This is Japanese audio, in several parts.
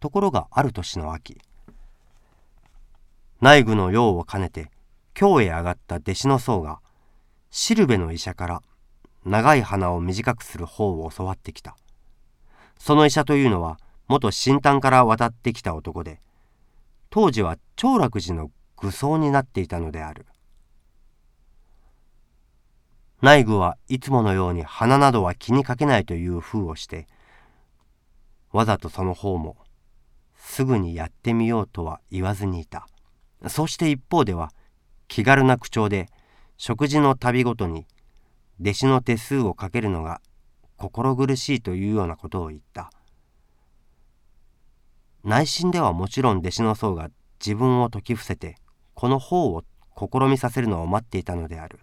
ところがある年の秋。内具の用を兼ねて京へ上がった弟子の僧がシルベの医者から長い鼻を短くする方を教わってきた。その医者というのは元新丹から渡ってきた男で当時は長楽寺の愚僧になっていたのである。内具はいつものように鼻などは気にかけないという風をしてわざとその方もすぐにやってみようとは言わずにいた。そして一方では気軽な口調で食事の旅ごとに弟子の手数をかけるのが心苦しいというようなことを言った。内心ではもちろん弟子の僧が自分を説き伏せてこの方を試みさせるのを待っていたのである。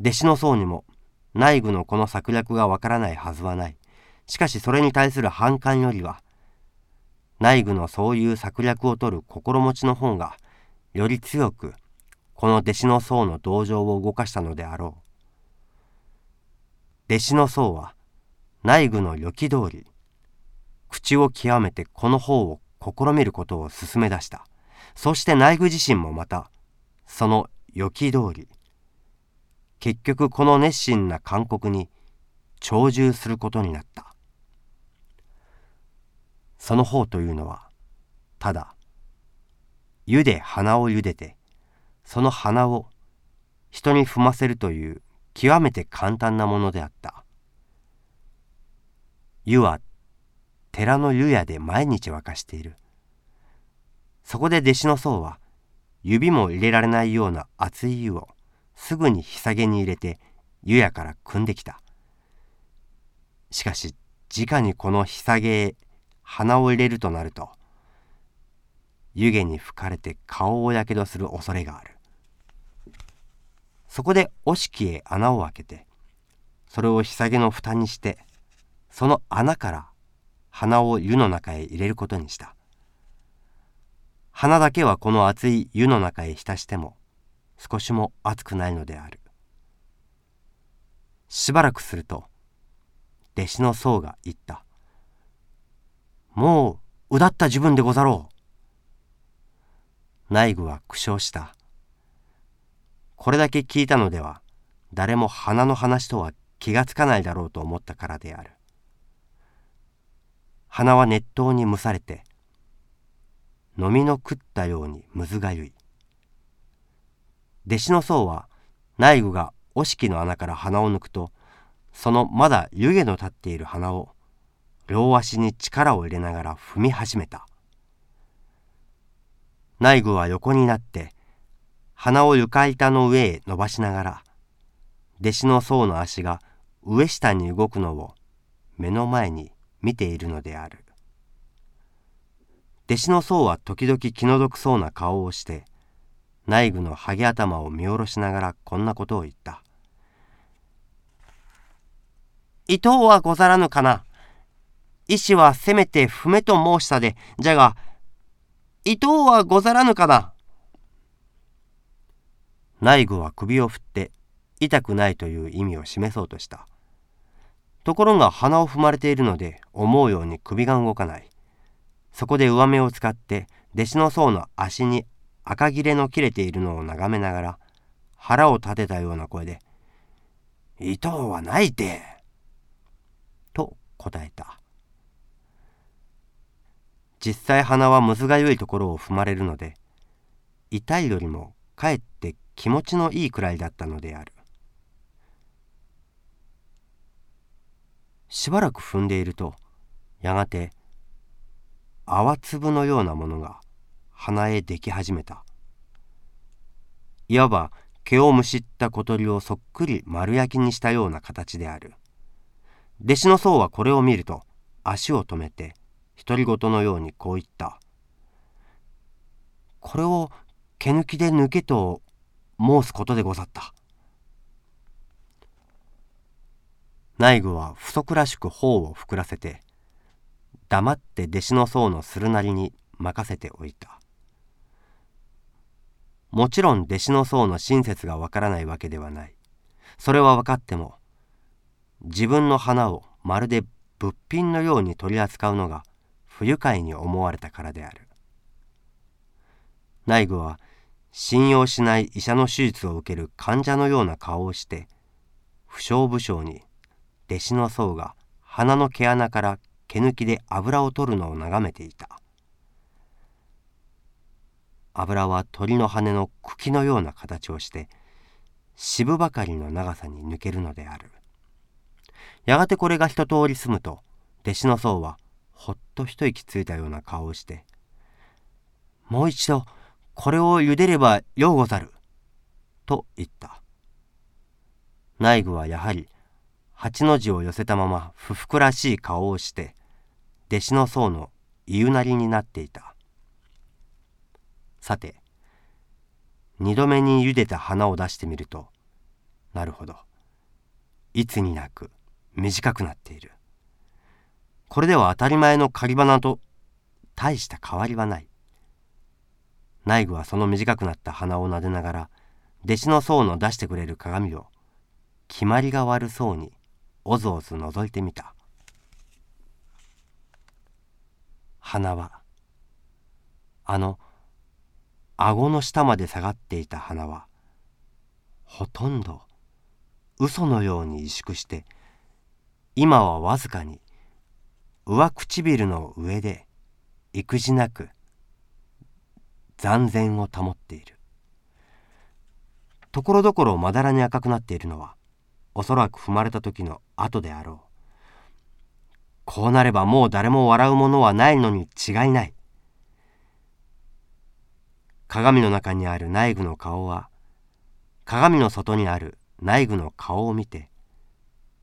弟子の僧にも内部のこの策略がわからないはずはない。しかしそれに対する反感よりは内部のそういう策略を取る心持ちの方がより強くこの弟子の僧の同情を動かしたのであろう。弟子の僧は内部の良き通り口を極めてこの方を試みることを進め出した。そして内部自身もまたその良き通り結局この熱心な勧告に長寿することになった。その方というのはただ湯で鼻を茹でてその鼻を人に踏ませるという極めて簡単なものであった。湯は寺の湯屋で毎日沸かしている。そこで弟子の僧は指も入れられないような熱い湯をすぐに日下げに入れて湯屋から汲んできた。しかし直にこの日下げへ鼻を入れるとなると湯気に吹かれて顔をやけどする恐れがある。そこでお敷へ穴を開けてそれを日下げの蓋にしてその穴から鼻を湯の中へ入れることにした。鼻だけはこの熱い湯の中へ浸しても少しも熱くないのである。しばらくすると弟子の僧が言った「もううだった自分でござろう」内具は苦笑した。これだけ聞いたのでは誰も鼻の話とは気がつかないだろうと思ったからである。鼻は熱湯に蒸されて飲みの食ったようにむずがゆい。弟子の僧は内具がお敷の穴から鼻を抜くとそのまだ湯気の立っている鼻を両足に力を入れながら踏み始めた内具は横になって鼻を床板の上へ伸ばしながら弟子の僧の足が上下に動くのを目の前に見ているのである弟子の僧は時々気の毒そうな顔をして内具のハゲ頭を見下ろしながらこんなことを言った。伊藤はござらぬかな？医師はせめて踏めと申したで、じゃが、伊藤はござらぬかな。内具は首を振って痛くないという意味を示そうとした。ところが鼻を踏まれているので思うように首が動かない。そこで上目を使って弟子の僧の足に赤切れの切れているのを眺めながら腹を立てたような声で「伊藤はないて」と答えた実際鼻はむずがゆいところを踏まれるので痛いよりもかえって気持ちのいいくらいだったのである。しばらく踏んでいるとやがて泡粒のようなものが鼻へでき始めた。いわば毛をむしった小鳥をそっくり丸焼きにしたような形である。弟子の僧はこれを見ると足を止めて独り言のようにこう言った「これを毛抜きで抜けと申すことでござった」内具は不足らしく頬を膨らせて黙って弟子の僧のするなりに任せておいた。もちろん弟子の僧の親切がわからないわけではない。それは分かっても、自分の花をまるで物品のように取り扱うのが不愉快に思われたからである。内具は信用しない医者の手術を受ける患者のような顔をして不祥不祥に弟子の僧が鼻の毛穴から毛抜きで油を取るのを眺めていた。油は鳥の羽の茎のような形をして渋ばかりの長さに抜けるのである。やがてこれが一通り済むと弟子の僧はほっと一息ついたような顔をして「もう一度これを茹でればようござる」と言った。内具はやはり八の字を寄せたまま不服らしい顔をして弟子の僧の言うなりになっていた。さて二度目に茹でた花を出してみるとなるほどいつになく短くなっている。これでは当たり前の狩り花と大した変わりはない。内具はその短くなった鼻を撫でながら弟子の僧の出してくれる鏡を決まりが悪そうにおずおず覗いてみた。鼻はあの顎の下まで下がっていた鼻はほとんど嘘のように萎縮して今はわずかに上唇の上で育児なく残然を保っている。ところどころまだらに赤くなっているのはおそらく踏まれた時の後であろう。こうなればもう誰も笑うものはないのに違いない。鏡の中にある内具の顔は鏡の外にある内具の顔を見て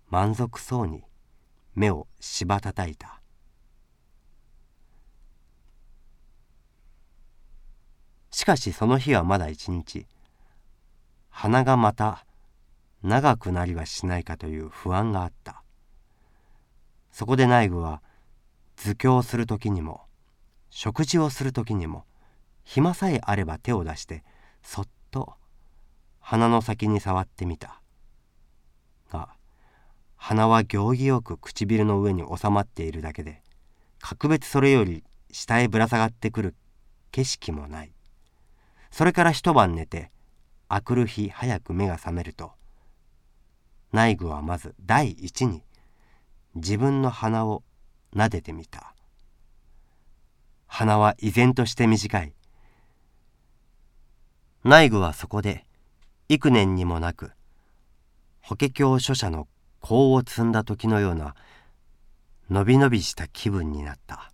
満足そうに目をしばたたいた。しかしその日はまだ一日鼻がまた長くなりはしないかという不安があった。そこで内具は図教する時にも食事をする時にも暇さえあれば手を出してそっと鼻の先に触ってみたが鼻は行儀よく唇の上に収まっているだけで格別それより下へぶら下がってくる景色もない。それから一晩寝て明くる日早く目が覚めると内具はまず第一に自分の鼻を撫でてみた。鼻は依然として短い。内具はそこで幾年にもなく法華経書者の功を積んだ時のようなのびのびした気分になった。